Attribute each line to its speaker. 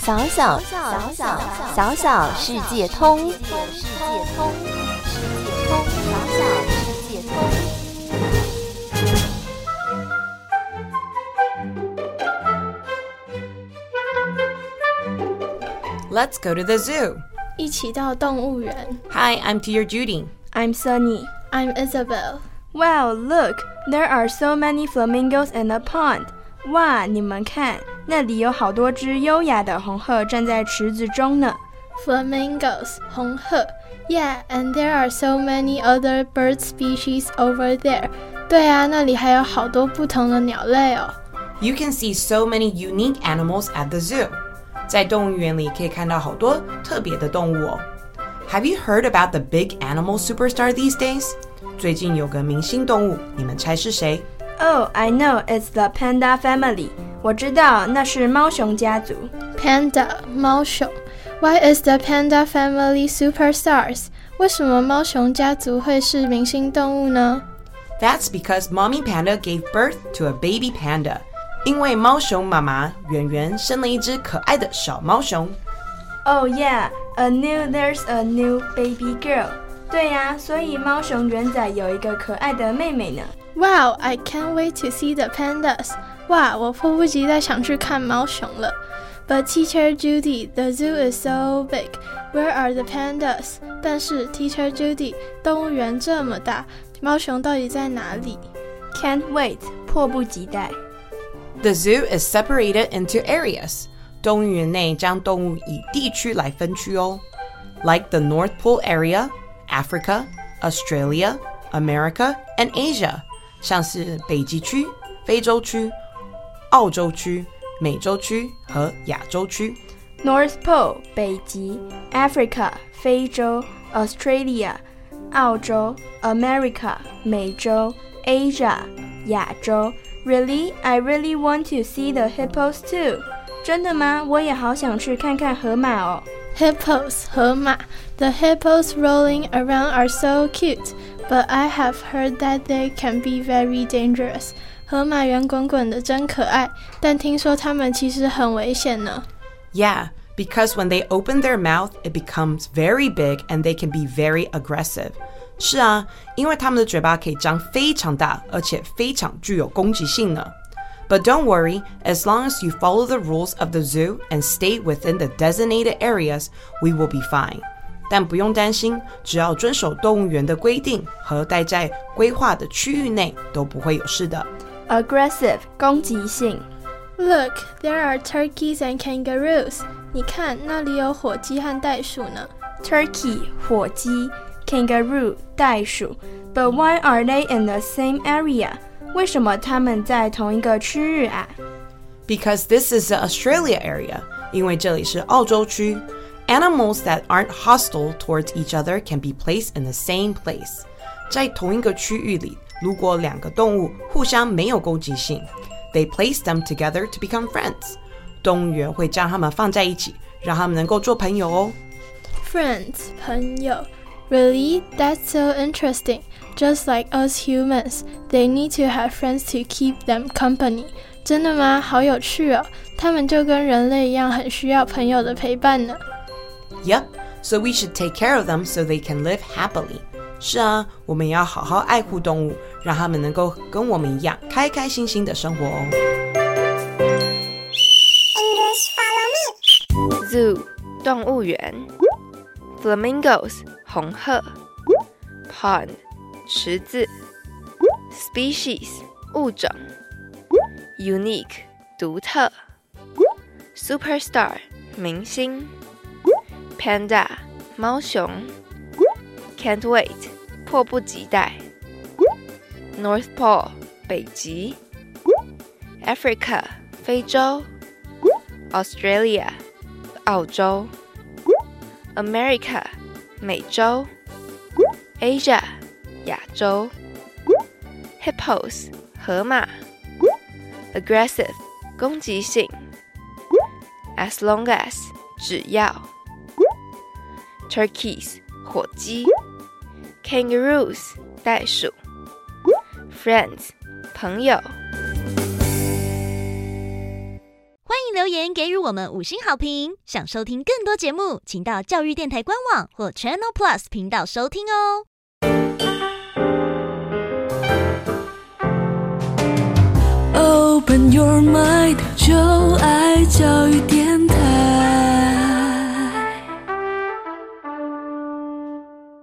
Speaker 1: 小小小小小小世界通，世界通，世界通，小小世界
Speaker 2: 通。Let's go to the zoo.
Speaker 3: 一起到动物园。
Speaker 2: Hi, I'm Dear Judy.
Speaker 4: I'm Sunny.
Speaker 3: I'm Isabel.
Speaker 4: Wow, look, there are so many flamingos in the pond. 哇，你们看，那里有好多只优雅的红鹤站在池子中呢。
Speaker 3: Flamingos，红鹤。Yeah, and there are so many other bird species over there. 对啊，那里还有好多不同的鸟类哦。
Speaker 2: You can see so many unique animals at the zoo. 在动物园里可以看到好多特别的动物哦。Have you heard about the big animal superstar these days? 最近有个明星动物，你们猜是谁
Speaker 4: ？Oh, I know it's the panda family. 我知道那是猫熊家族。
Speaker 3: Panda 猫熊。Why is the panda family superstars? 为什么猫熊家族会是明星动物呢？
Speaker 2: That's because mommy panda gave birth to a baby panda. 因为猫熊妈妈圆圆生了一只可爱的小猫熊。
Speaker 4: Oh yeah, a new there's a new baby girl. 对呀，所以猫熊圆仔有一个可爱的妹妹呢。
Speaker 3: Wow, I can't wait to see the pandas. 哇，我迫不及待想去看猫熊了。But Teacher Judy, the zoo is so big. Where are the pandas? 但是 Teacher Judy，动物园这么大，猫熊到底在哪里？
Speaker 4: Can't wait，迫不及待。
Speaker 2: The zoo is separated into areas. 动物园内将动物以地区来分区哦，like the North Pole area, Africa, Australia, America, and Asia. 像是北极区、非洲区、澳洲区、美洲区和亚洲区。
Speaker 4: North Pole 北极，Africa 非洲，Australia 澳洲，America 美洲，Asia 亚洲。Really, I really want to see the hippos too. 真的吗？我也好想去看看河马哦。
Speaker 3: Hippos 河马，The hippos rolling around are so cute. But I have heard that they can be very dangerous. 河马圆滚滚的真可爱，但听说它们其实很危险呢。
Speaker 2: Yeah, because when they open their mouth, it becomes very big and they can be very aggressive. 是啊，因为它们的嘴巴可以张非常大，而且非常具有攻击性呢。 But don't worry, as long as you follow the rules of the zoo and stay within the designated areas, we will be fine. 但不用担心，只要遵守动物园的规定和待在规划的区域内，都不会有事的。
Speaker 4: Aggressive 攻击性。
Speaker 3: Look, there are turkeys and kangaroos. 你看，那里有火鸡和袋鼠呢。
Speaker 4: Turkey 火鸡，kangaroo 袋鼠。But why are they in the same area? 为什么它们在同一个区域啊？
Speaker 2: Because this is the Australia area. 因为这里是澳洲区。Animals that aren't hostile towards each other can be placed in the same place. 在同一个区域里，如果两个动物互相没有攻击性，they place them together to become friends. 动物园会将它们放在一起，让它们能够做朋友哦。
Speaker 3: Friends，朋友。 Really? That's so interesting. Just like us humans, they need to have friends to keep them company. 真的吗？好有趣哦！他们就跟人类一样，很需要朋友的陪伴呢。
Speaker 2: Yep, so we should take care of them so they can live happily. 是啊，我们也要好好爱护动物，让它们能够跟我们一样开开心心的生活哦。
Speaker 5: Zoo 动物园，Flamingos 红鹤，Pond 池子，Species 物种，Unique 独特，Superstar 明星。Panda 猫熊，Can't wait 迫不及待，North Pole 北极，Africa 非洲，Australia 澳洲，America 美洲，Asia 亚洲，Hippos 河马，Aggressive 攻击性，As long as 只要。turkeys 火鸡，kangaroos 袋鼠，friends 朋友。
Speaker 6: 言给予我们五星好评。想收听更多节目，请到教育电台官网或 Channel Plus 频道收听哦。
Speaker 7: Open your mind，就爱教育